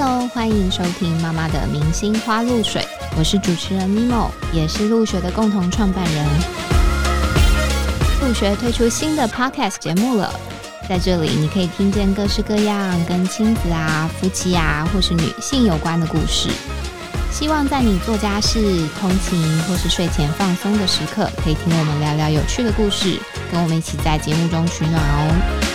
Hello，欢迎收听妈妈的明星花露水，我是主持人 Mimo，也是露学的共同创办人。露学推出新的 Podcast 节目了，在这里你可以听见各式各样跟亲子啊、夫妻啊或是女性有关的故事。希望在你做家事、通勤或是睡前放松的时刻，可以听我们聊聊有趣的故事，跟我们一起在节目中取暖哦。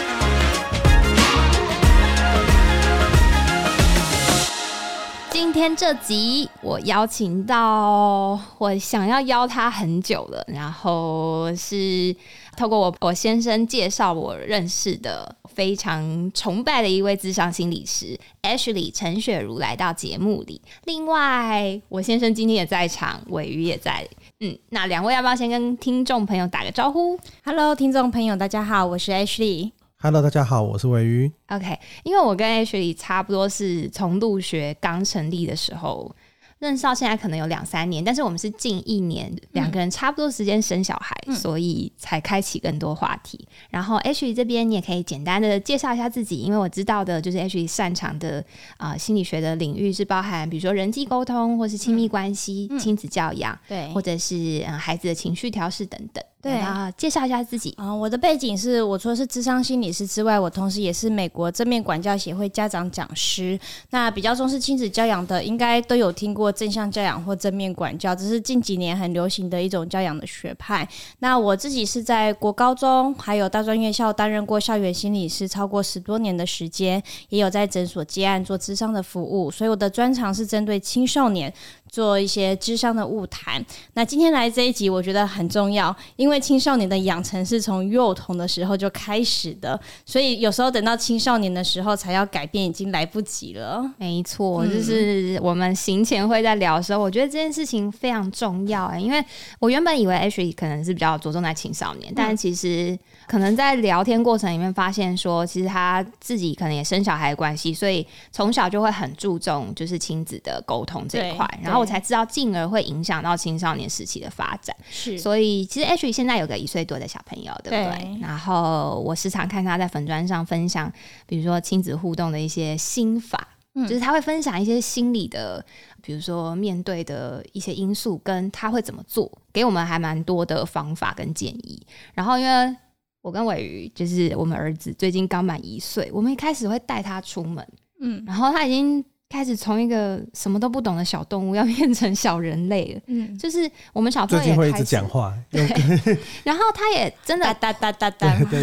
今天这集我邀请到我想要邀他很久了，然后是透过我我先生介绍我认识的非常崇拜的一位智商心理师 Ashley 陈雪茹来到节目里。另外，我先生今天也在场，尾鱼也在。嗯，那两位要不要先跟听众朋友打个招呼？Hello，听众朋友，大家好，我是 Ashley。Hello，大家好，我是尾鱼。OK，因为我跟 H 里差不多是从入学刚成立的时候认识到现在，可能有两三年，但是我们是近一年两个人差不多时间生小孩，所以才开启更多话题。然后 H 这边你也可以简单的介绍一下自己，因为我知道的就是 H 擅长的啊心理学的领域是包含比如说人际沟通，或是亲密关系、亲子教养，对，或者是嗯孩子的情绪调试等等。对啊，介绍一下自己啊。我的背景是我除了是智商心理师之外，我同时也是美国正面管教协会家长讲师。那比较重视亲子教养的，应该都有听过正向教养或正面管教，只是近几年很流行的一种教养的学派。那我自己是在国高中还有大专院校担任过校园心理师超过十多年的时间，也有在诊所接案做智商的服务，所以我的专长是针对青少年。做一些智商的物谈。那今天来这一集，我觉得很重要，因为青少年的养成是从幼童的时候就开始的，所以有时候等到青少年的时候才要改变，已经来不及了。没错，就是我们行前会在聊的时候，我觉得这件事情非常重要哎，因为我原本以为 H 可能是比较着重在青少年，但其实。可能在聊天过程里面发现说，其实他自己可能也生小孩的关系，所以从小就会很注重就是亲子的沟通这一块，然后我才知道，进而会影响到青少年时期的发展。是，所以其实 H 现在有个一岁多的小朋友，对不对？然后我时常看他在粉砖上分享，比如说亲子互动的一些心法，就是他会分享一些心理的，比如说面对的一些因素，跟他会怎么做，给我们还蛮多的方法跟建议。然后因为我跟伟鱼就是我们儿子，最近刚满一岁，我们一开始会带他出门，嗯，然后他已经。开始从一个什么都不懂的小动物，要变成小人类了。嗯，就是我们小朋友最近会一直讲话，对。然后他也真的哒哒哒哒，对，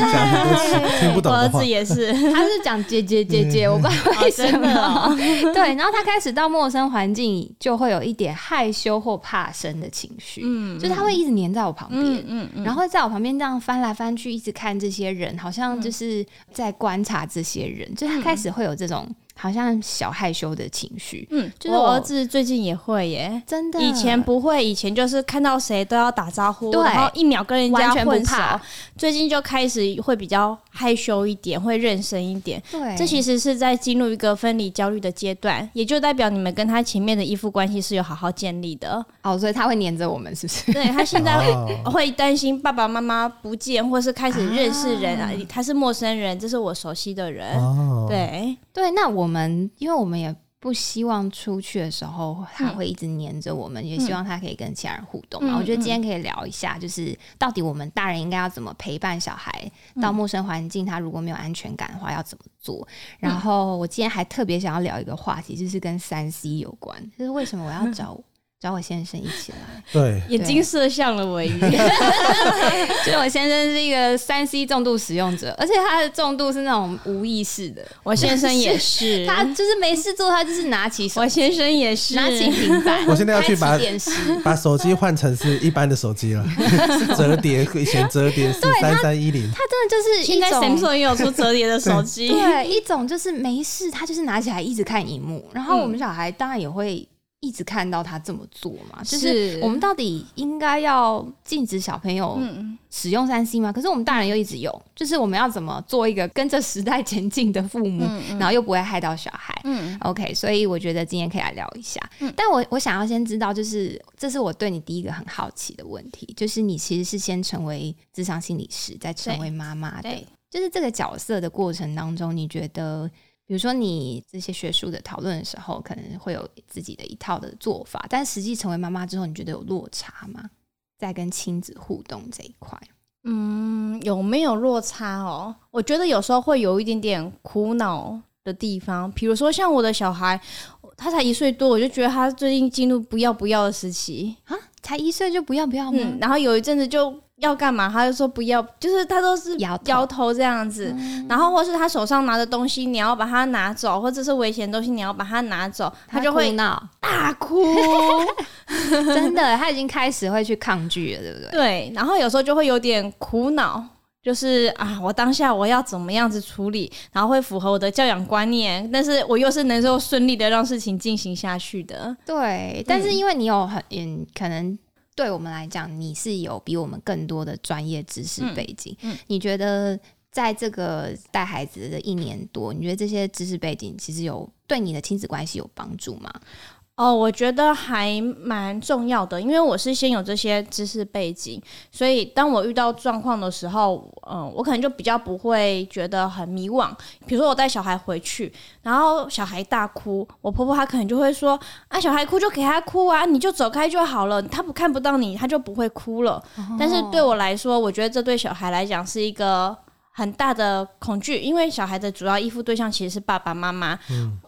听不懂我儿子也是，他是讲姐姐姐姐，我不知道为什么。对，然后他开始到陌生环境，就会有一点害羞或怕生的情绪。嗯，就是他会一直黏在我旁边，嗯嗯，然后在我旁边这样翻来翻去，一直看这些人，好像就是在观察这些人。就他开始会有这种。好像小害羞的情绪，嗯，就是我儿子最近也会耶，真的，以前不会，以前就是看到谁都要打招呼，然后一秒跟人家混熟，最近就开始会比较害羞一点，会认生一点，对，这其实是在进入一个分离焦虑的阶段，也就代表你们跟他前面的依附关系是有好好建立的，哦，所以他会黏着我们，是不是？对他现在会担心爸爸妈妈不见，或是开始认识人啊，他是陌生人，这是我熟悉的人，对。对，那我。我们因为我们也不希望出去的时候他会一直黏着我们，也希望他可以跟其他人互动嘛。我觉得今天可以聊一下，就是到底我们大人应该要怎么陪伴小孩到陌生环境，他如果没有安全感的话要怎么做？然后我今天还特别想要聊一个话题，就是跟三 C 有关，就是为什么我要找。找我先生一起来，对，眼睛射向了我。就我先生是一个三 C 重度使用者，而且他的重度是那种无意识的。我先生也是，他就是没事做，他就是拿起手。我先生也是拿起平板。我现在要去把把手机换成是一般的手机了，折叠以前折叠是三三一零。他真的就是现在 Samsung 也有出折叠的手机。对，一种就是没事，他就是拿起来一直看荧幕。然后我们小孩当然也会。一直看到他这么做嘛，就是我们到底应该要禁止小朋友使用三 C 吗？可是我们大人又一直用，就是我们要怎么做一个跟着时代前进的父母，然后又不会害到小孩？嗯，OK，所以我觉得今天可以来聊一下。但我我想要先知道，就是这是我对你第一个很好奇的问题，就是你其实是先成为智商心理师，再成为妈妈的，就是这个角色的过程当中，你觉得？比如说你这些学术的讨论的时候，可能会有自己的一套的做法，但实际成为妈妈之后，你觉得有落差吗？在跟亲子互动这一块，嗯，有没有落差哦？我觉得有时候会有一点点苦恼的地方，比如说像我的小孩，他才一岁多，我就觉得他最近进入不要不要的时期啊，才一岁就不要不要吗？然后有一阵子就。要干嘛？他就说不要，就是他都是摇摇头这样子，然后或是他手上拿的东西，你要把它拿走，或者是危险东西，你要把它拿走，他就会闹大哭。真的，他已经开始会去抗拒了，对不对？对，然后有时候就会有点苦恼，就是啊，我当下我要怎么样子处理，然后会符合我的教养观念，但是我又是能够顺利的让事情进行下去的。对，但是因为你有很嗯可能。对我们来讲，你是有比我们更多的专业知识背景。嗯，你觉得在这个带孩子的一年多，你觉得这些知识背景其实有对你的亲子关系有帮助吗？哦，我觉得还蛮重要的，因为我是先有这些知识背景，所以当我遇到状况的时候，嗯，我可能就比较不会觉得很迷惘。比如说我带小孩回去，然后小孩大哭，我婆婆她可能就会说：“啊，小孩哭就给他哭啊，你就走开就好了，他不看不到你，他就不会哭了。”但是对我来说，我觉得这对小孩来讲是一个。很大的恐惧，因为小孩的主要依附对象其实是爸爸妈妈，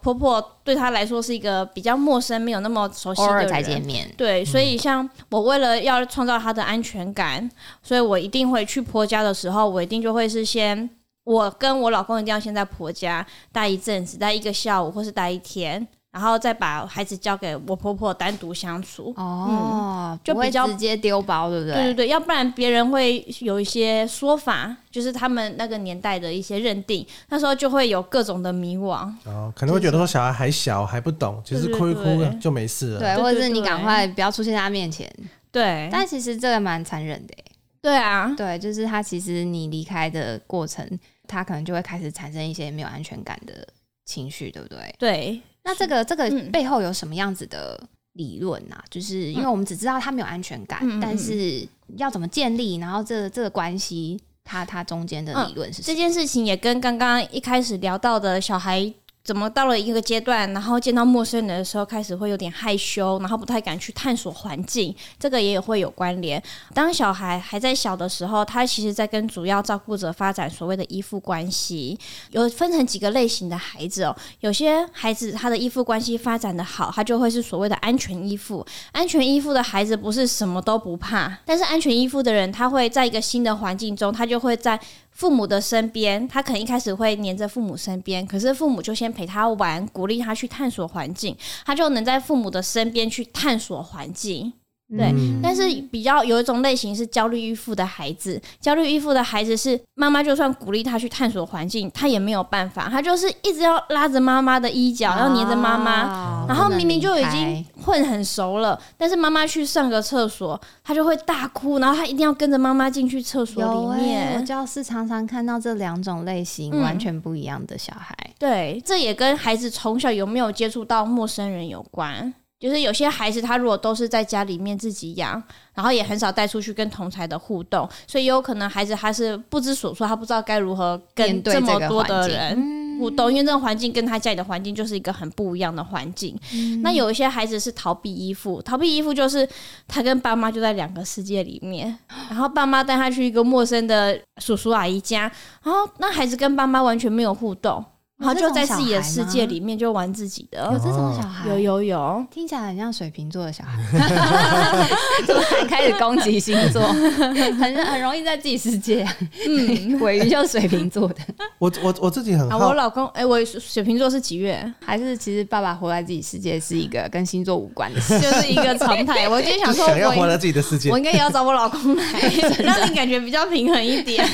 婆婆对他来说是一个比较陌生、没有那么熟悉的人。才见面，对，所以像我为了要创造他的安全感，所以我一定会去婆家的时候，我一定就会是先我跟我老公一定要先在婆家待一阵子，待一个下午或是待一天。然后再把孩子交给我婆婆单独相处哦，就比较直接丢包，对不对？对对对，要不然别人会有一些说法，就是他们那个年代的一些认定，那时候就会有各种的迷惘哦，可能会觉得说小孩还小还不懂，其实哭一哭就没事了，对，或者是你赶快不要出现在他面前，对。但其实这个蛮残忍的，对啊，对，就是他其实你离开的过程，他可能就会开始产生一些没有安全感的情绪，对不对？对。那这个这个背后有什么样子的理论啊？就是因为我们只知道他没有安全感，但是要怎么建立，然后这这个关系，它它中间的理论是这件事情也跟刚刚一开始聊到的小孩。怎么到了一个阶段，然后见到陌生人的时候，开始会有点害羞，然后不太敢去探索环境，这个也会有关联。当小孩还在小的时候，他其实在跟主要照顾者发展所谓的依附关系，有分成几个类型的孩子哦。有些孩子他的依附关系发展的好，他就会是所谓的安全依附。安全依附的孩子不是什么都不怕，但是安全依附的人，他会在一个新的环境中，他就会在。父母的身边，他可能一开始会黏着父母身边，可是父母就先陪他玩，鼓励他去探索环境，他就能在父母的身边去探索环境。对，但是比较有一种类型是焦虑依附的孩子，焦虑依附的孩子是妈妈就算鼓励他去探索环境，他也没有办法，他就是一直要拉着妈妈的衣角，要黏着妈妈，然后明明就已经混很熟了，但是妈妈去上个厕所，他就会大哭，然后他一定要跟着妈妈进去厕所里面。我教室常常看到这两种类型完全不一样的小孩，对，这也跟孩子从小有没有接触到陌生人有关。就是有些孩子，他如果都是在家里面自己养，然后也很少带出去跟同才的互动，所以有可能孩子他是不知所措，他不知道该如何跟这么多的人互动，因为这个环境跟他家里的环境就是一个很不一样的环境。那有一些孩子是逃避依附，逃避依附就是他跟爸妈就在两个世界里面，然后爸妈带他去一个陌生的叔叔阿姨家，然后那孩子跟爸妈完全没有互动。他就在自己的世界里面就玩自己的，有这种小孩，有有有，听起来很像水瓶座的小孩，怎么还开始攻击星座？很很容易在自己世界，嗯，尾鱼就是水瓶座的。我我我自己很好，我老公哎，我水瓶座是几月？还是其实爸爸活在自己世界是一个 跟星座无关的事，就是一个常态。我今天想说，想要活在自己的世界，我应该也要找我老公来，让你感觉比较平衡一点。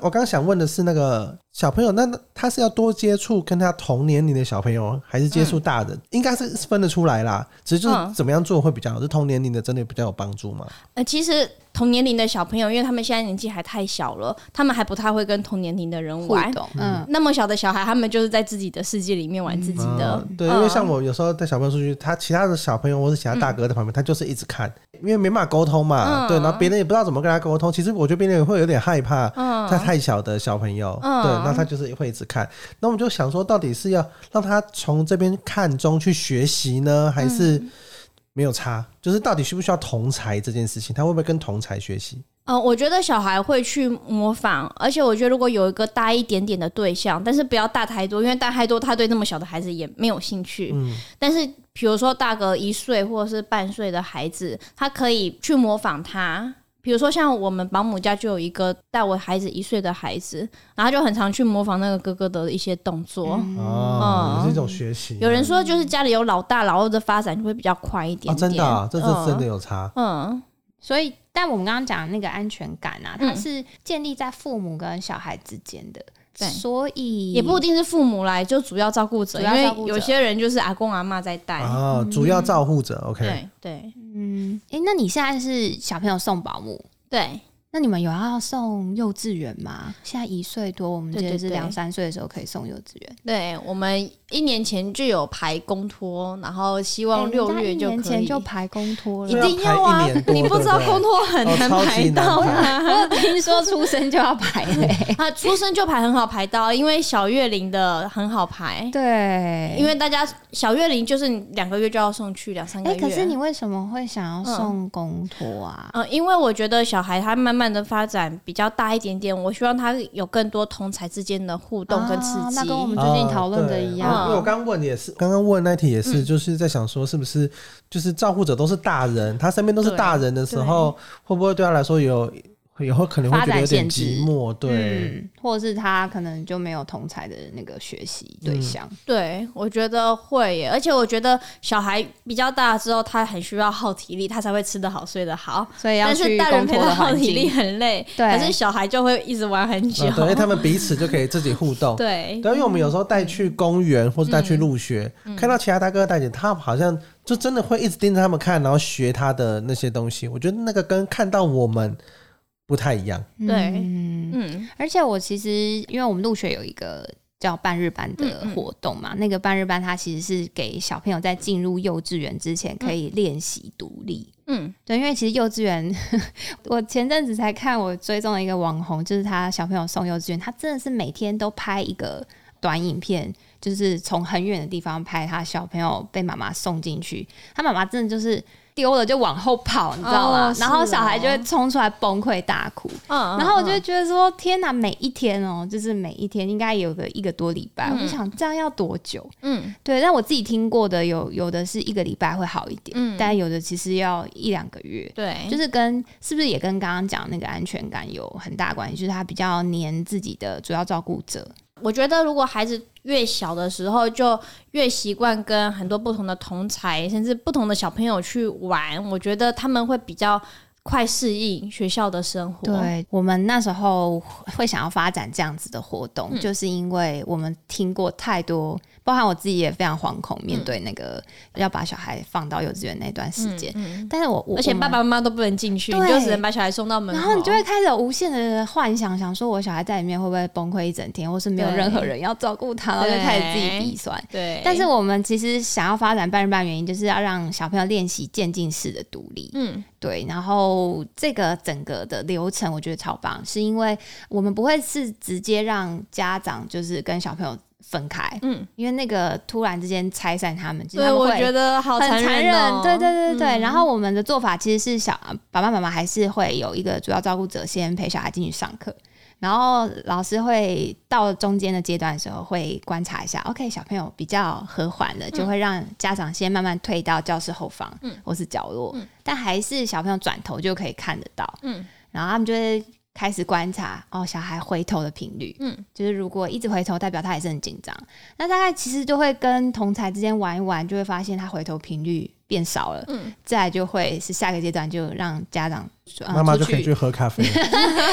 我刚想问的是那个。小朋友，那他是要多接触跟他同年龄的小朋友，还是接触大人？应该是分得出来啦。只是就是怎么样做会比较好？是同年龄的真的比较有帮助吗？呃，其实。同年龄的小朋友，因为他们现在年纪还太小了，他们还不太会跟同年龄的人玩。嗯，那么小的小孩，他们就是在自己的世界里面玩自己的。对，因为像我有时候带小朋友出去，他其他的小朋友或者其他大哥在旁边，他就是一直看，因为没办法沟通嘛。对，然后别人也不知道怎么跟他沟通。其实我觉得别人也会有点害怕，他太小的小朋友。对，那他就是会一直看。那我们就想说，到底是要让他从这边看中去学习呢，还是？没有差，就是到底需不需要同才这件事情，他会不会跟同才学习？嗯，我觉得小孩会去模仿，而且我觉得如果有一个大一点点的对象，但是不要大太多，因为大太多他对那么小的孩子也没有兴趣。嗯，但是比如说大个一岁或者是半岁的孩子，他可以去模仿他。比如说，像我们保姆家就有一个带我孩子一岁的孩子，然后就很常去模仿那个哥哥的一些动作。哦，是一种学习。有人说，就是家里有老大老二的发展就会比较快一点。真的，这是真的有差。嗯，所以，但我们刚刚讲那个安全感啊，它是建立在父母跟小孩之间的。所以也不一定是父母来，就主要照顾者，因为有些人就是阿公阿妈在带。哦，主要照顾者，OK。对对，嗯，哎，那你现在是小朋友送保姆？对。那你们有要送幼稚园吗？现在一岁多，我们觉得是两三岁的时候可以送幼稚园。对，我们一年前就有排公托，然后希望六月就可以。年前就排公托了，一定要啊！你不知道公托很难排到吗？听说出生就要排嘞，啊，出生就排很好排到，因为小月龄的很好排。对，因为大家小月龄就是两个月就要送去两三个月。可是你为什么会想要送公托啊？嗯，因为我觉得小孩他慢慢。的发展比较大一点点，我希望他有更多同才之间的互动跟刺激。那跟我们最近讨论的一样。因为我刚问也是，刚刚问那题也是，就是在想说，是不是就是照顾者都是大人，他身边都是大人的时候，会不会对他来说有？以后可能会觉得有点寂寞，对，或者是他可能就没有同才的那个学习对象。对，我觉得会，而且我觉得小孩比较大之后，他很需要耗体力，他才会吃得好、睡得好。所以要去大人陪他耗体力很累，对。可是小孩就会一直玩很久，因为他们彼此就可以自己互动。对，对，因为我们有时候带去公园或者带去入学，看到其他大哥大姐，他好像就真的会一直盯着他们看，然后学他的那些东西。我觉得那个跟看到我们。不太一样，对，嗯，而且我其实因为我们入学有一个叫半日班的活动嘛，那个半日班它其实是给小朋友在进入幼稚园之前可以练习独立，嗯，对，因为其实幼稚园，我前阵子才看我追踪了一个网红，就是他小朋友送幼稚园，他真的是每天都拍一个短影片，就是从很远的地方拍他小朋友被妈妈送进去，他妈妈真的就是。丢了就往后跑，你知道吗？然后小孩就会冲出来崩溃大哭。嗯然后我就觉得说，天哪！每一天哦，就是每一天应该有个一个多礼拜。我就想这样要多久？嗯，对。但我自己听过的有有的是一个礼拜会好一点，嗯但有的其实要一两个月。对，就是跟是不是也跟刚刚讲那个安全感有很大关系？就是他比较黏自己的主要照顾者。我觉得，如果孩子越小的时候就越习惯跟很多不同的同才，甚至不同的小朋友去玩，我觉得他们会比较快适应学校的生活。对我们那时候会想要发展这样子的活动，就是因为我们听过太多。包含我自己也非常惶恐，面对那个要把小孩放到幼稚园那段时间。但是我而且爸爸妈妈都不能进去，你就只能把小孩送到门口。然后你就会开始无限的幻想，想说我小孩在里面会不会崩溃一整天，或是没有任何人要照顾他，然后就开始自己鼻酸。对。但是我们其实想要发展半日半原因，就是要让小朋友练习渐进式的独立。嗯，对。然后这个整个的流程我觉得超棒，是因为我们不会是直接让家长就是跟小朋友。分开，嗯，因为那个突然之间拆散他们，对，我觉得好残忍，对对对对。然后我们的做法其实是小爸爸妈妈还是会有一个主要照顾者先陪小孩进去上课，然后老师会到中间的阶段的时候会观察一下，OK，小朋友比较和缓的，就会让家长先慢慢退到教室后方，嗯，或是角落，但还是小朋友转头就可以看得到，嗯，然后他们就会。开始观察哦，小孩回头的频率，嗯，就是如果一直回头，代表他也是很紧张。那大概其实就会跟同才之间玩一玩，就会发现他回头频率变少了，嗯，再就会是下个阶段就让家长。妈妈就可以去喝咖啡，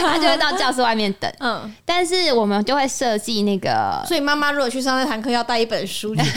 他就会到教室外面等。嗯，但是我们就会设计那个，所以妈妈如果去上那堂课，要带一本书。就是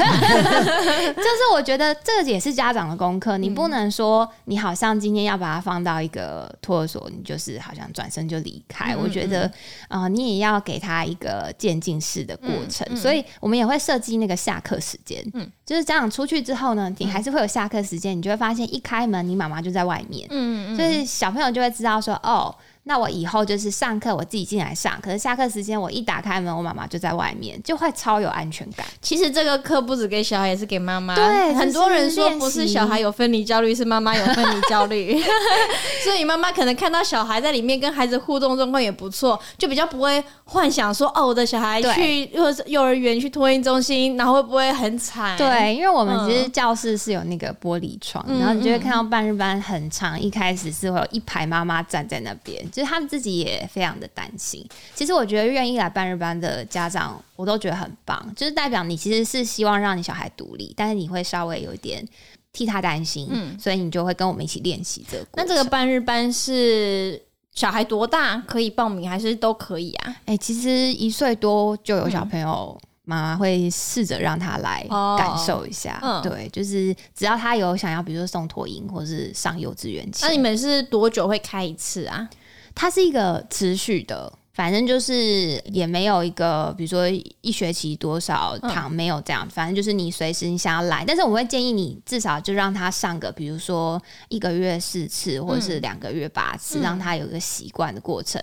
我觉得这个也是家长的功课，你不能说你好像今天要把它放到一个托儿所，你就是好像转身就离开。我觉得啊，你也要给他一个渐进式的过程，所以我们也会设计那个下课时间。嗯，就是家长出去之后呢，你还是会有下课时间，你就会发现一开门，你妈妈就在外面。嗯嗯，就是小朋友。就会知道说哦。那我以后就是上课我自己进来上，可是下课时间我一打开门，我妈妈就在外面，就会超有安全感。其实这个课不止给小孩，也是给妈妈。对，很多人说不是小孩有分离焦虑，是妈妈有分离焦虑。所以妈妈可能看到小孩在里面跟孩子互动状况也不错，就比较不会幻想说哦，我的小孩去幼幼儿园去托婴中心，然后会不会很惨？对，因为我们其实教室是有那个玻璃窗，然后你就会看到半日班很长，一开始是会有一排妈妈站在那边。就是他们自己也非常的担心。其实我觉得愿意来半日班的家长，我都觉得很棒，就是代表你其实是希望让你小孩独立，但是你会稍微有一点替他担心，嗯，所以你就会跟我们一起练习这个。那这个半日班是小孩多大可以报名，还是都可以啊？哎，其实一岁多就有小朋友。妈妈会试着让他来感受一下，对，就是只要他有想要，比如说送托婴或是上幼稚园，那你们是多久会开一次啊？它是一个持续的，反正就是也没有一个，比如说一学期多少堂没有这样，反正就是你随时你想要来，但是我会建议你至少就让他上个，比如说一个月四次或者是两个月八次，让他有一个习惯的过程。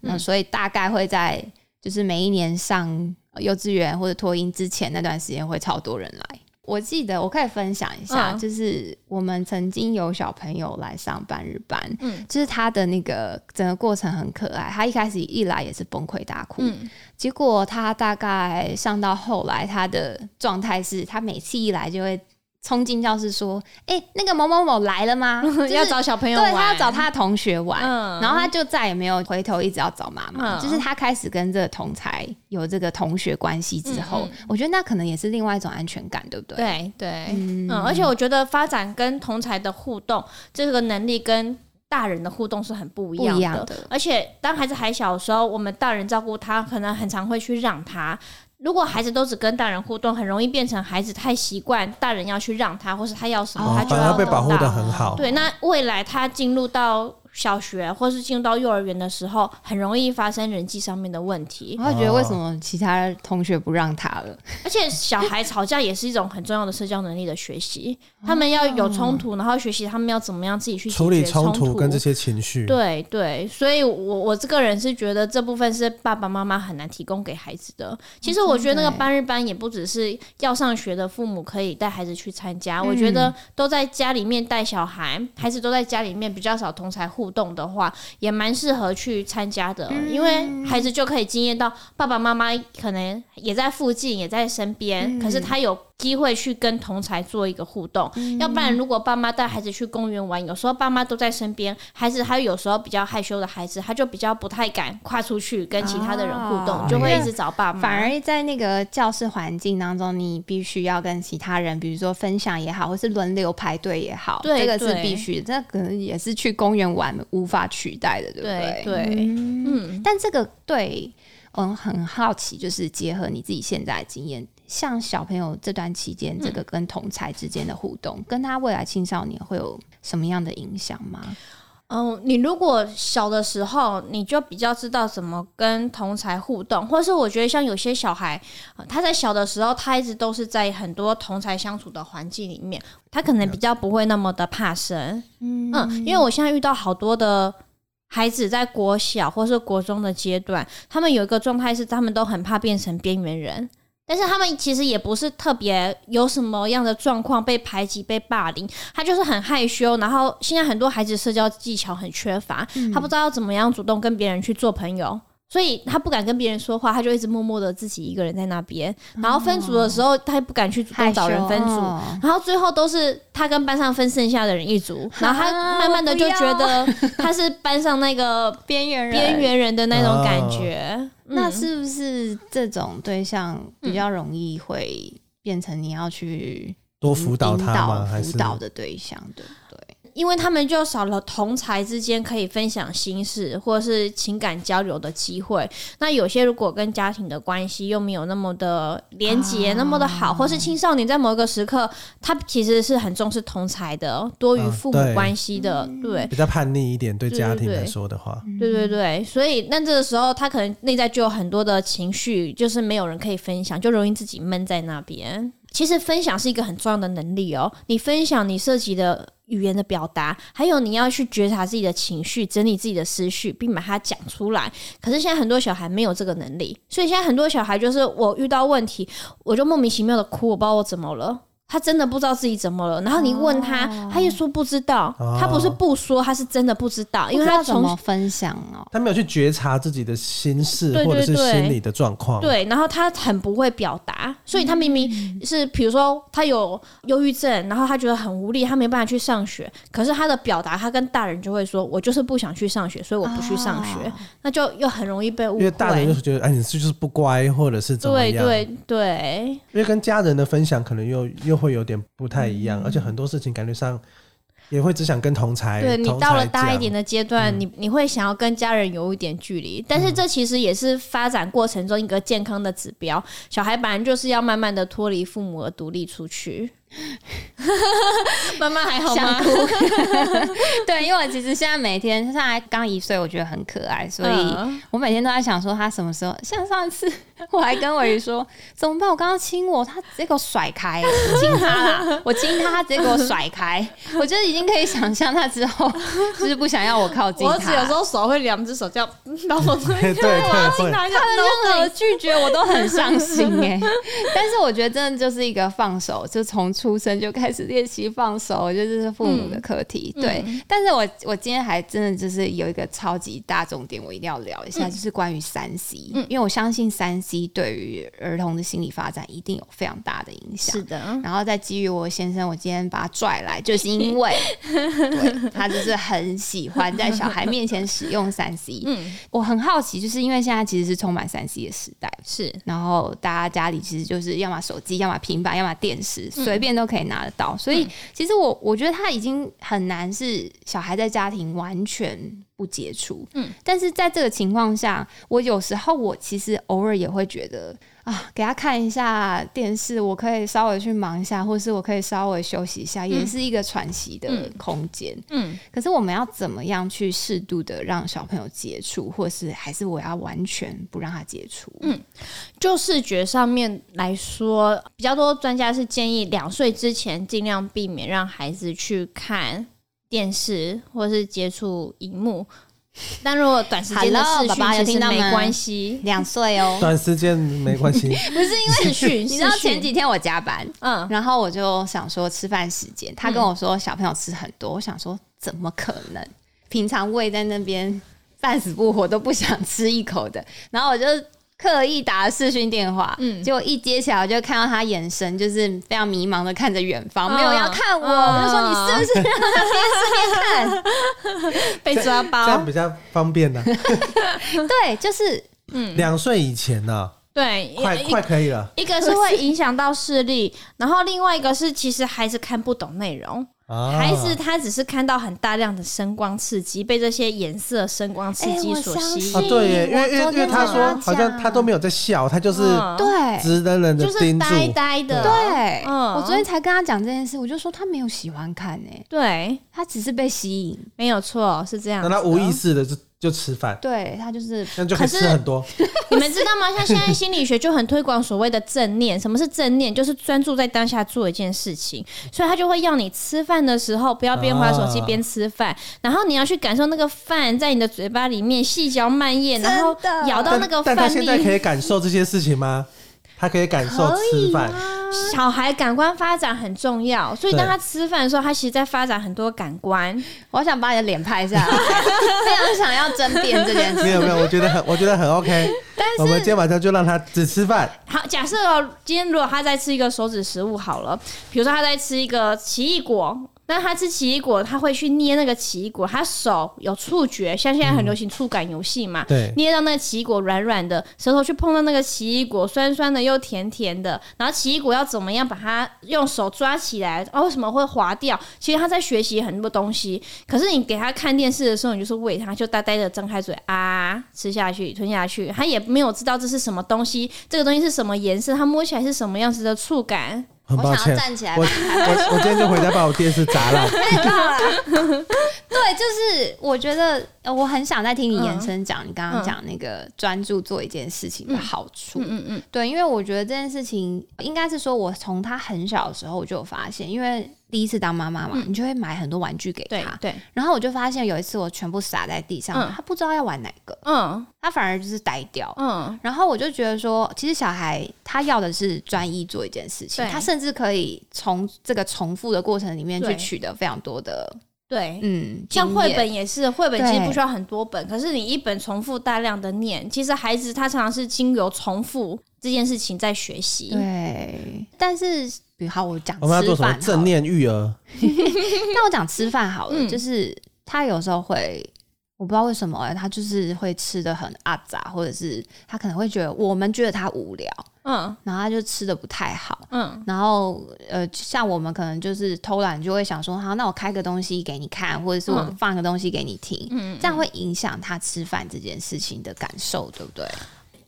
那所以大概会在就是每一年上。幼稚园或者托婴之前那段时间会超多人来。我记得我可以分享一下，就是我们曾经有小朋友来上半日班，嗯，就是他的那个整个过程很可爱。他一开始一来也是崩溃大哭，结果他大概上到后来，他的状态是他每次一来就会。冲进教室说：“哎，那个某某某来了吗？要找小朋友玩，对他要找他的同学玩。然后他就再也没有回头，一直要找妈妈。就是他开始跟这个同才有这个同学关系之后，我觉得那可能也是另外一种安全感，对不对？对对，嗯。而且我觉得发展跟同才的互动这个能力跟大人的互动是很不一样的。而且当孩子还小的时候，我们大人照顾他，可能很常会去让他。”如果孩子都只跟大人互动，很容易变成孩子太习惯大人要去让他，或是他要什么他就要被保护的很好。对，那未来他进入到。小学或是进入到幼儿园的时候，很容易发生人际上面的问题。我会觉得为什么其他同学不让他了？而且小孩吵架也是一种很重要的社交能力的学习。他们要有冲突，然后学习他们要怎么样自己去处理冲突跟这些情绪。对对，所以我我这个人是觉得这部分是爸爸妈妈很难提供给孩子的。其实我觉得那个班日班也不只是要上学的父母可以带孩子去参加，我觉得都在家里面带小孩，孩子都在家里面比较少同才互。互动的话，也蛮适合去参加的，因为孩子就可以经验到爸爸妈妈可能也在附近，也在身边，可是他有。机会去跟同才做一个互动，要不然如果爸妈带孩子去公园玩，有时候爸妈都在身边，孩子他有时候比较害羞的孩子，他就比较不太敢跨出去跟其他的人互动，就会一直找爸妈。反而在那个教室环境当中，你必须要跟其他人，比如说分享也好，或是轮流排队也好，这个是必须，这可能也是去公园玩无法取代的，对不对？对，嗯。但这个对，嗯，很好奇，就是结合你自己现在的经验。像小朋友这段期间，这个跟同才之间的互动，跟他未来青少年会有什么样的影响吗？嗯，你如果小的时候，你就比较知道怎么跟同才互动，或是我觉得像有些小孩，他在小的时候，他一直都是在很多同才相处的环境里面，他可能比较不会那么的怕生。嗯嗯，因为我现在遇到好多的孩子在国小或是国中的阶段，他们有一个状态是，他们都很怕变成边缘人。但是他们其实也不是特别有什么样的状况被排挤、被霸凌，他就是很害羞。然后现在很多孩子社交技巧很缺乏，他不知道要怎么样主动跟别人去做朋友。所以他不敢跟别人说话，他就一直默默的自己一个人在那边。然后分组的时候，他也不敢去主动找人分组。然后最后都是他跟班上分剩下的人一组。然后他慢慢的就觉得他是班上那个 边缘人、边缘人的那种感觉。那是不是这种对象比较容易会变成你要去多辅导他吗？还是辅导的对象？对对。因为他们就少了同才之间可以分享心事或者是情感交流的机会。那有些如果跟家庭的关系又没有那么的连结，那么的好，或是青少年在某一个时刻，他其实是很重视同才的，多于父母关系的，对，比较叛逆一点，对家庭来说的话，对对对，所以那这个时候他可能内在就有很多的情绪，就是没有人可以分享，就容易自己闷在那边。其实分享是一个很重要的能力哦，你分享你涉及的。语言的表达，还有你要去觉察自己的情绪，整理自己的思绪，并把它讲出来。可是现在很多小孩没有这个能力，所以现在很多小孩就是我遇到问题，我就莫名其妙的哭，我不知道我怎么了。他真的不知道自己怎么了，然后你问他，他又说不知道。他不是不说，他是真的不知道，因为他从分享哦，他没有去觉察自己的心事或者是心理的状况。对，然后他很不会表达，所以他明明是比如说他有忧郁症，然后他觉得很无力，他没办法去上学。可是他的表达，他跟大人就会说：“我就是不想去上学，所以我不去上学。”那就又很容易被误会。因为大人就是觉得：“哎，你是就是不乖，或者是怎么样？”对对对，因为跟家人的分享可能又又。会有点不太一样，而且很多事情感觉上也会只想跟同才。对你到了大一点的阶段，你你会想要跟家人有一点距离，但是这其实也是发展过程中一个健康的指标。小孩本来就是要慢慢的脱离父母而独立出去。妈妈还好吗？对，因为我其实现在每天现在刚一岁，我觉得很可爱，所以我每天都在想说他什么时候。像上次 我还跟伟宇说怎么办？我刚刚亲我，他直接给我甩开，亲他啦，我亲他，他直接给我甩开。我觉得已经可以想象他之后就是不想要我靠近他。我只有时候手会两只手这样把我推开，我要亲他，他的任何拒绝我都很伤心哎。但是我觉得真的就是一个放手，就从。出生就开始练习放手，我觉得这是父母的课题。对，但是我我今天还真的就是有一个超级大重点，我一定要聊一下，就是关于三 C，因为我相信三对于儿童的心理发展一定有非常大的影响。是的，然后再基于我先生，我今天把他拽来，就是因为 对他就是很喜欢在小孩面前使用三 C。嗯，我很好奇，就是因为现在其实是充满三 C 的时代，是，然后大家家里其实就是要么手机，要么平板，要么电视，随便。都可以拿得到，所以其实我我觉得他已经很难是小孩在家庭完全不接触，嗯，但是在这个情况下，我有时候我其实偶尔也会觉得。啊，给他看一下电视，我可以稍微去忙一下，或是我可以稍微休息一下，也是一个喘息的空间。嗯，可是我们要怎么样去适度的让小朋友接触，或是还是我要完全不让他接触？嗯，就视觉上面来说，比较多专家是建议两岁之前尽量避免让孩子去看电视或是接触荧幕。但如果短时间的 视讯其实没关系，两岁哦，短时间没关系，不是因为视讯。你知道前几天我加班，嗯，然后我就想说吃饭时间，他跟我说小朋友吃很多，我想说怎么可能？平常喂在那边半死不活都不想吃一口的，然后我就。刻意打视讯电话，嗯，结果一接起来，我就看到他眼神就是非常迷茫的看着远方，没有要看我，我就说你是不是让他边视边看？被抓包，这样比较方便呢。对，就是嗯，两岁以前呢，对，快快可以了。一个是会影响到视力，然后另外一个是其实孩子看不懂内容。孩子他只是看到很大量的声光刺激，被这些颜色、声光刺激所吸引。对，因为因为因为他说好像他都没有在笑，他就是对。直愣愣的盯住，呆呆的。对，我昨天才跟他讲这件事，我就说他没有喜欢看诶，对。他只是被吸引，没有错，是这样。那他无意识的就。就吃饭，对他就是，那就可以吃很多。你们知道吗？像现在心理学就很推广所谓的正念。什么是正念？就是专注在当下做一件事情。所以他就会要你吃饭的时候不要边划手机边吃饭，然后你要去感受那个饭在你的嘴巴里面细嚼慢咽，然后咬到那个饭。但他现在可以感受这些事情吗？他可以感受吃饭。小孩感官发展很重要，所以当他吃饭的时候，他其实在发展很多感官。我想把你的脸拍下来，非常想要争辩这件事。没有没有，我觉得很我觉得很 OK。但是我们今天晚上就让他只吃饭。好，假设哦今天如果他在吃一个手指食物好了，比如说他在吃一个奇异果。那他吃奇异果，他会去捏那个奇异果，他手有触觉，像现在很流行触感游戏嘛，对，捏到那个奇异果软软的，舌头去碰到那个奇异果，酸酸的又甜甜的，然后奇异果要怎么样把它用手抓起来？哦，为什么会滑掉？其实他在学习很多东西，可是你给他看电视的时候，你就是喂他，就呆呆的张开嘴啊，吃下去，吞下去，他也没有知道这是什么东西，这个东西是什么颜色，他摸起来是什么样子的触感。很抱歉，站起来。我我我今天就回家把我电视砸了。对，就是我觉得我很想再听你延伸讲你刚刚讲那个专注做一件事情的好处。嗯嗯，对，因为我觉得这件事情应该是说，我从他很小的时候我就有发现，因为。第一次当妈妈嘛，你就会买很多玩具给他。对，然后我就发现有一次我全部撒在地上，他不知道要玩哪个，嗯，他反而就是呆掉，嗯。然后我就觉得说，其实小孩他要的是专一做一件事情，他甚至可以从这个重复的过程里面去取得非常多的，对，嗯。像绘本也是，绘本其实不需要很多本，可是你一本重复大量的念，其实孩子他常常是经由重复这件事情在学习。对，但是。比如好，我讲我们要做什么正念育儿？那我讲吃饭好了，就是他有时候会，我不知道为什么，他就是会吃的很阿杂，或者是他可能会觉得我们觉得他无聊，嗯，然后他就吃的不太好，嗯，然后呃，像我们可能就是偷懒，就会想说，好，那我开个东西给你看，或者是我放个东西给你听，嗯，这样会影响他吃饭这件事情的感受，对不对？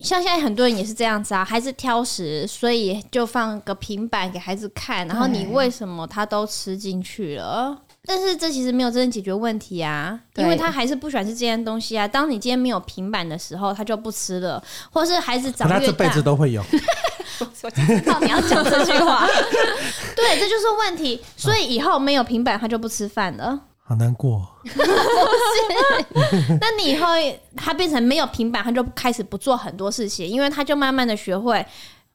像现在很多人也是这样子啊，孩子挑食，所以就放个平板给孩子看，然后你为什么他都吃进去了？但是这其实没有真正解决问题啊，因为他还是不喜欢吃这件东西啊。当你今天没有平板的时候，他就不吃了，或是孩子长越大，他这辈子都会有。我知道你要讲这句话，对，这就是问题。所以以后没有平板，他就不吃饭了。好难过，不是？那你以后他变成没有平板，他就开始不做很多事情，因为他就慢慢的学会。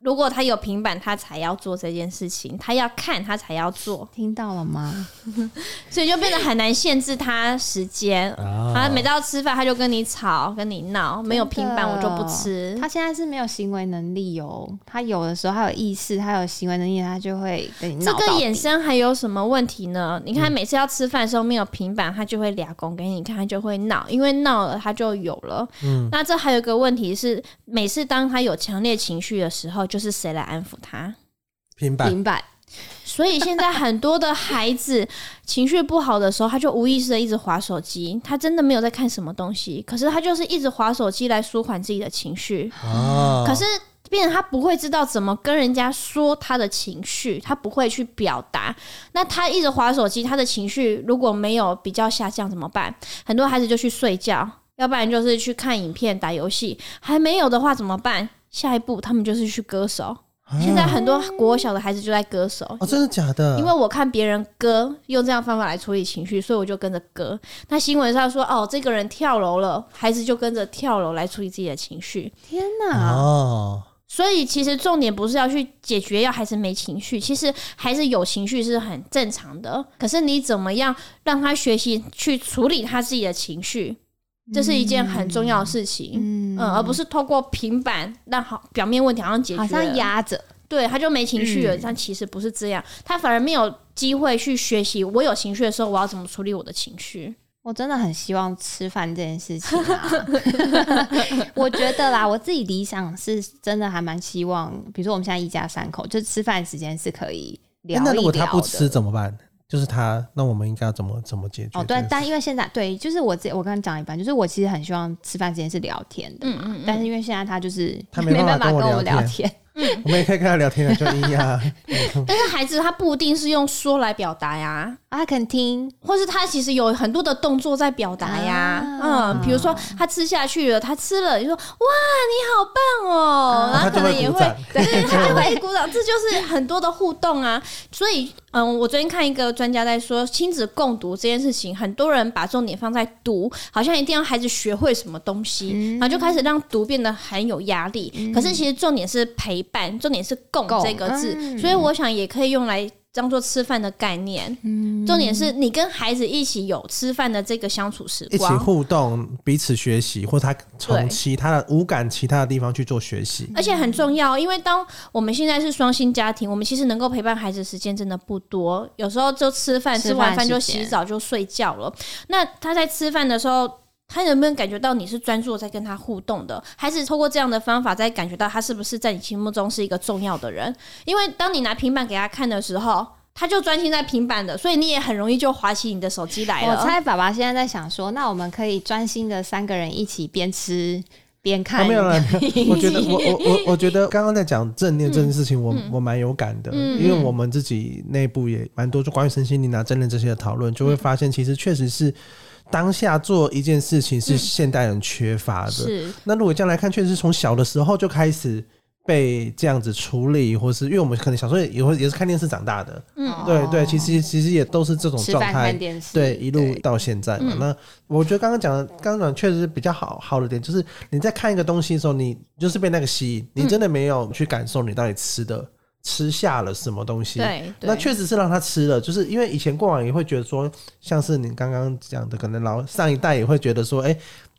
如果他有平板，他才要做这件事情；他要看，他才要做。听到了吗？所以就变得很难限制他时间。他每到吃饭，他就跟你吵，跟你闹。没有平板，我就不吃。他现在是没有行为能力哦。他有的时候他有意识，他有行为能力，他就会跟你闹。这个衍生还有什么问题呢？你看，每次要吃饭的时候没有平板，他就会俩拱给你看，他就会闹。因为闹了，他就有了。嗯。那这还有一个问题是，每次当他有强烈情绪的时候。就是谁来安抚他？平板，平板。所以现在很多的孩子 情绪不好的时候，他就无意识的一直划手机。他真的没有在看什么东西，可是他就是一直划手机来舒缓自己的情绪。哦。可是，变成他不会知道怎么跟人家说他的情绪，他不会去表达。那他一直划手机，他的情绪如果没有比较下降怎么办？很多孩子就去睡觉，要不然就是去看影片、打游戏。还没有的话怎么办？下一步，他们就是去割手。现在很多国小的孩子就在割手。哦，真的假的？因为我看别人割，用这样方法来处理情绪，所以我就跟着割。那新闻上说，哦，这个人跳楼了，孩子就跟着跳楼来处理自己的情绪。天哪！哦，所以其实重点不是要去解决要孩子没情绪，其实孩子有情绪是很正常的。可是你怎么样让他学习去处理他自己的情绪？这是一件很重要的事情，嗯，而不是透过平板让好表面问题好像解决，好像压着，对，他就没情绪了。但其实不是这样，他反而没有机会去学习。我有情绪的时候，我要怎么处理我的情绪？我真的很希望吃饭这件事情啊，我觉得啦，我自己理想是真的还蛮希望，比如说我们现在一家三口，就吃饭时间是可以聊一聊那如果他不吃怎么办？就是他，那我们应该要怎么怎么解决？哦，对，但因为现在对，就是我这我刚刚讲一半，就是我其实很希望吃饭之间是聊天的嘛，但是因为现在他就是他没办法跟我聊天。我们也可以跟他聊天的，就一样。但是孩子他不一定是用说来表达呀，他肯听，或是他其实有很多的动作在表达呀。嗯，比如说他吃下去了，他吃了，你说哇，你好棒哦，然后可能也会对他会鼓掌，这就是很多的互动啊。所以，嗯，我昨天看一个专家在说亲子共读这件事情，很多人把重点放在读，好像一定要孩子学会什么东西，然后就开始让读变得很有压力。可是其实重点是陪。伴重点是“共”这个字，所以我想也可以用来当做吃饭的概念，嗯，重点是你跟孩子一起有吃饭的这个相处时光，一起互动，彼此学习，或他从其他的无感其他的地方去做学习，而且很重要，因为当我们现在是双薪家庭，我们其实能够陪伴孩子时间真的不多，有时候就吃饭，吃完饭就洗澡就睡觉了。那他在吃饭的时候。他能不能感觉到你是专注在跟他互动的，还是透过这样的方法在感觉到他是不是在你心目中是一个重要的人？因为当你拿平板给他看的时候，他就专心在平板的，所以你也很容易就划起你的手机来了。我猜爸爸现在在想说，那我们可以专心的三个人一起边吃边看。没有了，我觉得我我我我觉得刚刚在讲正念这件事情，我我蛮有感的，因为我们自己内部也蛮多就关于身心灵啊、正念这些的讨论，就会发现其实确实是。当下做一件事情是现代人缺乏的。是。那如果这样来看，确实是从小的时候就开始被这样子处理，或是因为我们可能小时候也会也是看电视长大的。嗯。对对，其实其实也都是这种状态。对，一路到现在嘛。那我觉得刚刚讲的，刚刚讲确实是比较好好的点，就是你在看一个东西的时候，你就是被那个吸引，你真的没有去感受你到底吃的。吃下了什么东西？对，那确实是让他吃了，就是因为以前过往也会觉得说，像是你刚刚讲的，可能老上一代也会觉得说，哎，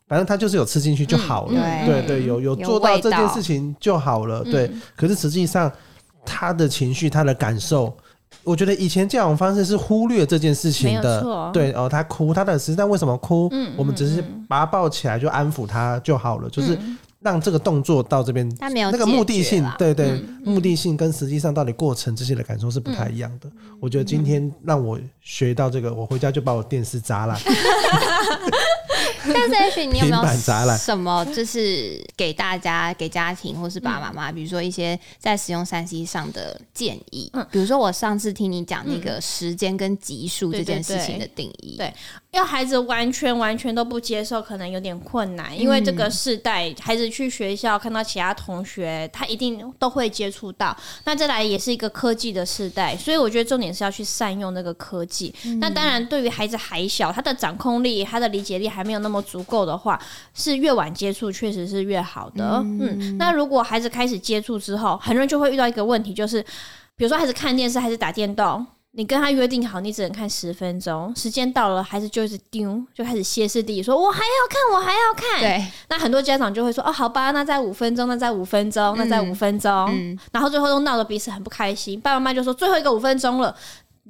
反正他就是有吃进去就好了，对对，有有做到这件事情就好了，对。可是实际上他的情绪、他的感受，我觉得以前教养方式是忽略这件事情的，对哦，他哭，他的实际上为什么哭？嗯，我们只是把他抱起来就安抚他就好了，就是。让这个动作到这边，他没有那个目的性，对对，目的性跟实际上到底过程这些的感受是不太一样的。我觉得今天让我学到这个，我回家就把我电视砸了。但是也许你有没有什么就是给大家、给家庭或是爸爸妈妈，比如说一些在使用三 C 上的建议？嗯，比如说我上次听你讲那个时间跟级数这件事情的定义，对，要孩子完全完全都不接受，可能有点困难，因为这个世代孩子去学校看到其他同学，他一定都会接触到。那再来也是一个科技的世代，所以我觉得重点是要去善用那个科技。那当然，对于孩子还小，他的掌控力、他的理解力还没有那么。足够的话，是越晚接触确实是越好的。嗯，那如果孩子开始接触之后，很容易就会遇到一个问题，就是比如说孩子看电视还是打电动，你跟他约定好，你只能看十分钟，时间到了，孩子就是丢，就开始歇斯底里说：“我还要看，我还要看。”对，那很多家长就会说：“哦，好吧，那再五分钟，那再五分钟，那再五分钟。”嗯，然后最后都闹得彼此很不开心。爸爸妈妈就说：“最后一个五分钟了。”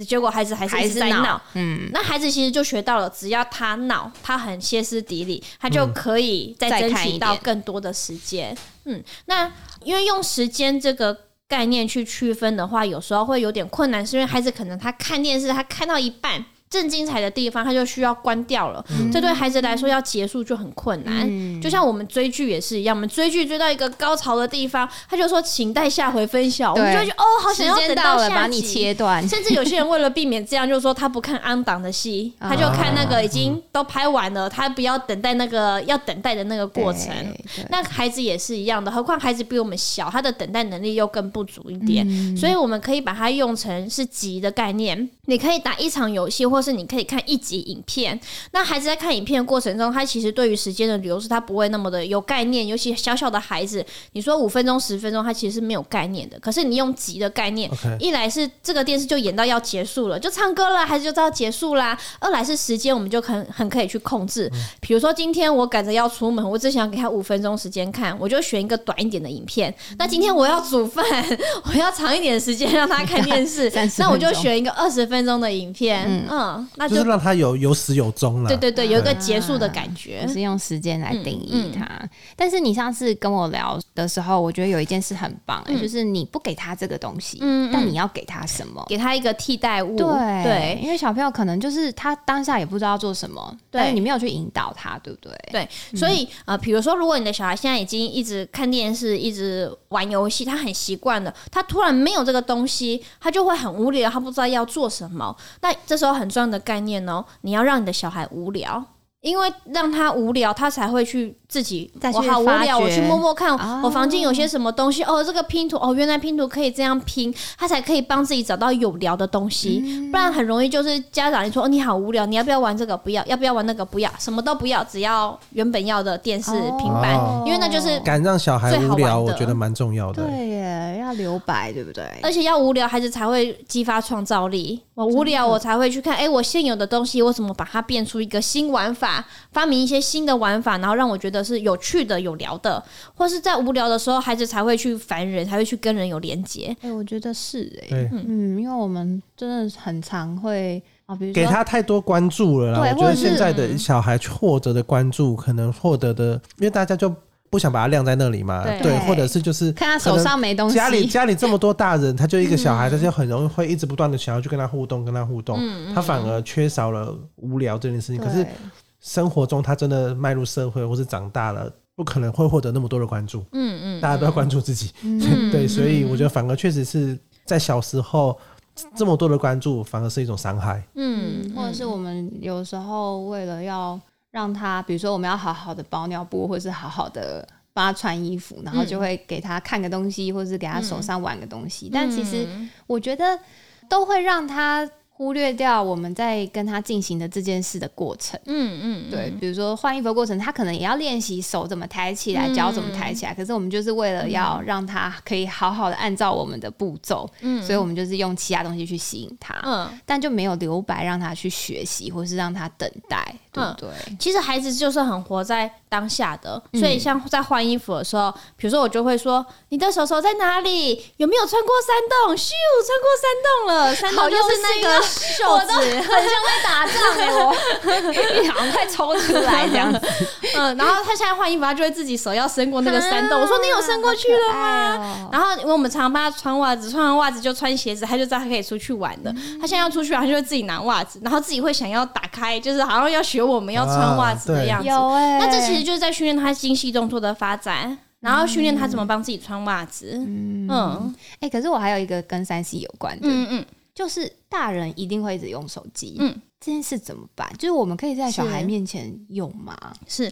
结果孩子还是一直在闹，嗯，那孩子其实就学到了，只要他闹，他很歇斯底里，他就可以再争取到更多的时间。嗯，那因为用时间这个概念去区分的话，有时候会有点困难，是因为孩子可能他看电视，他看到一半。正精彩的地方，他就需要关掉了。这对孩子来说要结束就很困难。就像我们追剧也是一样，我们追剧追到一个高潮的地方，他就说请待下回分晓。我们就觉得哦，好想要等到了把你切断。甚至有些人为了避免这样，就是说他不看安档的戏，他就看那个已经都拍完了，他不要等待那个要等待的那个过程。那孩子也是一样的，何况孩子比我们小，他的等待能力又更不足一点。所以我们可以把它用成是急的概念。你可以打一场游戏，或是你可以看一集影片。那孩子在看影片的过程中，他其实对于时间的流逝，他不会那么的有概念。尤其小小的孩子，你说五分钟、十分钟，他其实是没有概念的。可是你用集的概念，一来是这个电视就演到要结束了，就唱歌了，孩子就知道结束啦；二来是时间，我们就很很可以去控制。比如说今天我赶着要出门，我只想给他五分钟时间看，我就选一个短一点的影片。那今天我要煮饭，我要长一点时间让他看电视，那我就选一个二十分。分钟的影片，嗯，那就是让他有有始有终了。对对对，有一个结束的感觉，是用时间来定义它。但是你上次跟我聊的时候，我觉得有一件事很棒，就是你不给他这个东西，嗯，但你要给他什么？给他一个替代物。对对，因为小朋友可能就是他当下也不知道做什么，对你没有去引导他，对不对？对，所以呃，比如说，如果你的小孩现在已经一直看电视，一直玩游戏，他很习惯了，他突然没有这个东西，他就会很无聊，他不知道要做什么。那这时候很重要的概念哦，你要让你的小孩无聊，因为让他无聊，他才会去。自己我好无聊，我去摸摸看我房间有些什么东西哦，这个拼图哦，原来拼图可以这样拼，他才可以帮自己找到有聊的东西，不然很容易就是家长一说哦你好无聊，你要不要玩这个？不要，要不要玩那个？不要，什么都不要，只要原本要的电视、平板，因为那就是敢让小孩无聊，我觉得蛮重要的。对耶，要留白，对不对？而且要无聊，孩子才会激发创造力。我无聊，我才会去看，哎，我现有的东西，我怎么把它变出一个新玩法，发明一些新的玩法，然后让我觉得是有趣的、有聊的，或是在无聊的时候，孩子才会去烦人，才会去跟人有连接。哎，我觉得是哎，嗯，因为我们真的很常会。啊，比如给他太多关注了啦。我觉得现在的小孩获得的关注，可能获得的，因为大家就不想把它晾在那里嘛。对，或者是就是看他手上没东西。家里家里这么多大人，他就一个 小孩，他就很容易会一直不断的想要去跟他互动，跟他互动。他反而缺少了无聊这件事情。可是生活中他真的迈入社会或是长大了，不可能会获得那么多的关注。嗯嗯，大家都要关注自己。对，所以我觉得反而确实是在小时候。这么多的关注，反而是一种伤害。嗯，或者是我们有时候为了要让他，比如说我们要好好的包尿布，或者是好好的帮他穿衣服，然后就会给他看个东西，或者是给他手上玩个东西。但其实我觉得都会让他。忽略掉我们在跟他进行的这件事的过程，嗯嗯，对，比如说换衣服的过程，他可能也要练习手怎么抬起来，脚怎么抬起来。可是我们就是为了要让他可以好好的按照我们的步骤，嗯，所以我们就是用其他东西去吸引他，嗯，但就没有留白让他去学习，或是让他等待，对不对？其实孩子就是很活在当下的，所以像在换衣服的时候，比如说我就会说：“你的手手在哪里？有没有穿过山洞？咻，穿过山洞了，山洞就是那个。”袖子很像在打仗哎，我 一好像快抽出来这样子。嗯，然后他现在换衣服，他就会自己手要伸过那个山洞。我说你有伸过去了吗？然后因为我们常常帮他穿袜子，穿完袜子就穿鞋子，他就知道他可以出去玩的。他现在要出去玩，他就会自己拿袜子，然后自己会想要打开，就是好像要学我们要穿袜子的样子。有哎，那这其实就是在训练他精细动作的发展，然后训练他怎么帮自己穿袜子。嗯，哎，可是我还有一个跟三 C 有关的，嗯嗯。就是大人一定会一直用手机，嗯，这件事怎么办？就是我们可以在小孩面前用吗？是。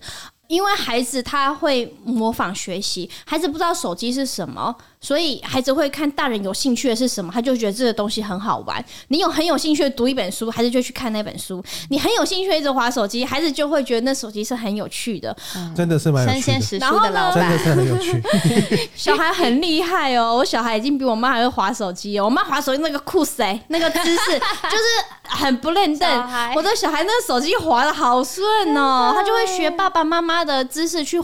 因为孩子他会模仿学习，孩子不知道手机是什么，所以孩子会看大人有兴趣的是什么，他就觉得这个东西很好玩。你有很有兴趣读一本书，孩子就去看那本书；你很有兴趣一直滑手机，孩子就会觉得那手机是很有趣的。真的是蛮新鲜时书的老板，真的是很有趣。小孩很厉害哦，我小孩已经比我妈还会滑手机哦。我妈滑手机那个酷死哎，那个姿势就是很不认真。我的小孩那个手机滑的好顺哦，他就会学爸爸妈妈。的姿势去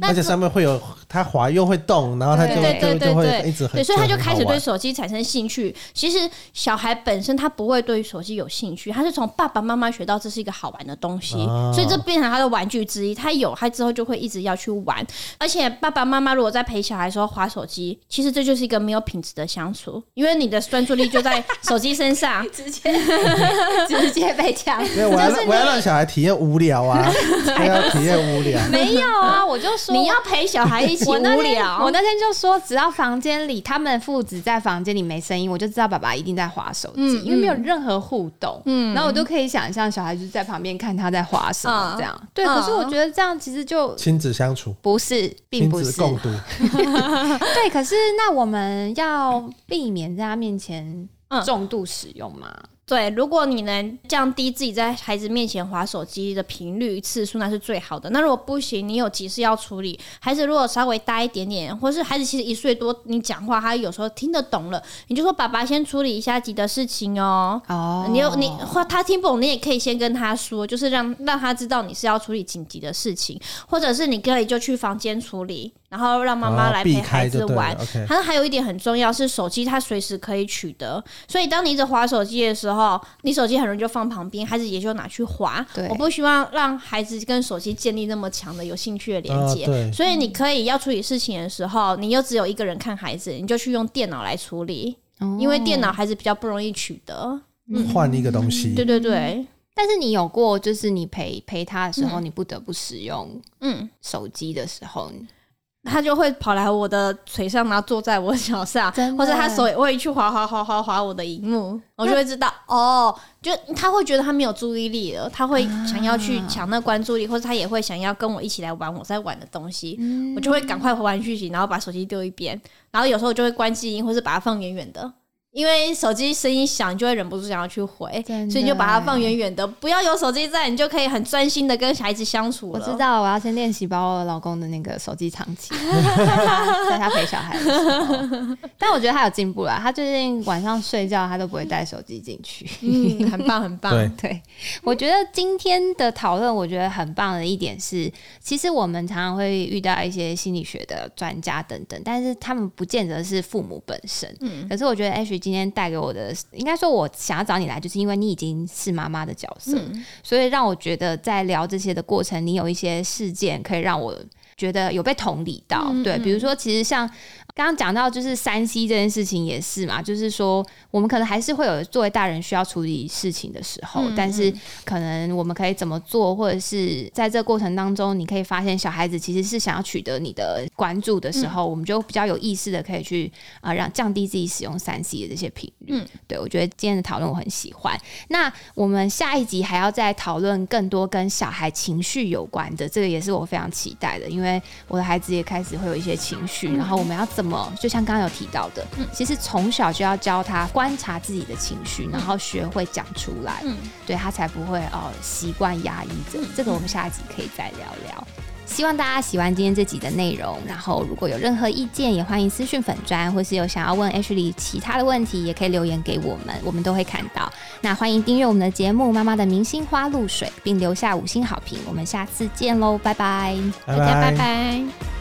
滑，而且上面会有它滑又会动，然后它就就就会一直对，所以他就开始对手机产生兴趣。其实小孩本身他不会对手机有兴趣，他是从爸爸妈妈学到这是一个好玩的东西，所以这变成他的玩具之一。他有他之后就会一直要去玩。而且爸爸妈妈如果在陪小孩时候滑手机，其实这就是一个没有品质的相处，因为你的专注力就在手机身上，直接直接被抢。我要我要让小孩体验无聊啊，要体验无聊。没有啊，我就说你要陪小孩一起无聊。我那天就说，只要房间里他们父子在房间里没声音，我就知道爸爸一定在划手机，因为没有任何互动。嗯，然后我都可以想象小孩就是在旁边看他在划什么这样。对，可是我觉得这样其实就亲子相处不是，并不是共读。对，可是那我们要避免在他面前重度使用吗？对，如果你能降低自己在孩子面前划手机的频率次数，那是最好的。那如果不行，你有急事要处理，孩子如果稍微大一点点，或是孩子其实一岁多，你讲话他有时候听得懂了，你就说爸爸先处理一下急的事情哦。哦，你有你或他听不懂，你也可以先跟他说，就是让让他知道你是要处理紧急的事情，或者是你可以就去房间处理。然后让妈妈来陪孩子玩。他还有一点很重要是手机，它随时可以取得。所以当你一直划手机的时候，你手机很容易就放旁边，孩子也就拿去划。我不希望让孩子跟手机建立那么强的有兴趣的连接。所以你可以要处理事情的时候，你又只有一个人看孩子，你就去用电脑来处理，因为电脑孩子比较不容易取得。换一个东西。对对对。但是你有过，就是你陪陪他的时候，你不得不使用嗯手机的时候。他就会跑来我的腿上，然后坐在我脚上，或者他手也会去划划划划划我的荧幕，我就会知道哦，就他会觉得他没有注意力了，他会想要去抢那关注力，或者他也会想要跟我一起来玩我在玩的东西，我就会赶快回完讯息，然后把手机丢一边，然后有时候就会关静音，或是把它放远远的。因为手机声音响，就会忍不住想要去回，所以就把它放远远的，不要有手机在，你就可以很专心的跟孩子相处我知道，我要先练习把我老公的那个手机藏起，在他陪小孩的时候。但我觉得他有进步了，他最近晚上睡觉他都不会带手机进去，嗯，很棒很棒。对，我觉得今天的讨论，我觉得很棒的一点是，其实我们常常会遇到一些心理学的专家等等，但是他们不见得是父母本身。嗯，可是我觉得 H。今天带给我的，应该说，我想要找你来，就是因为你已经是妈妈的角色，所以让我觉得在聊这些的过程，你有一些事件可以让我觉得有被同理到。对，比如说，其实像。刚刚讲到就是三 C 这件事情也是嘛，就是说我们可能还是会有作为大人需要处理事情的时候，但是可能我们可以怎么做，或者是在这过程当中，你可以发现小孩子其实是想要取得你的关注的时候，我们就比较有意识的可以去啊让降低自己使用三 C 的这些频率。嗯，对我觉得今天的讨论我很喜欢。那我们下一集还要再讨论更多跟小孩情绪有关的，这个也是我非常期待的，因为我的孩子也开始会有一些情绪，然后我们要。怎么？就像刚刚有提到的，其实从小就要教他观察自己的情绪，然后学会讲出来，对他才不会哦习惯压抑着。这个我们下一集可以再聊聊。希望大家喜欢今天这集的内容。然后如果有任何意见，也欢迎私讯粉砖，或是有想要问 H 里其他的问题，也可以留言给我们，我们都会看到。那欢迎订阅我们的节目《妈妈的明星花露水》，并留下五星好评。我们下次见喽，拜拜，大家拜拜。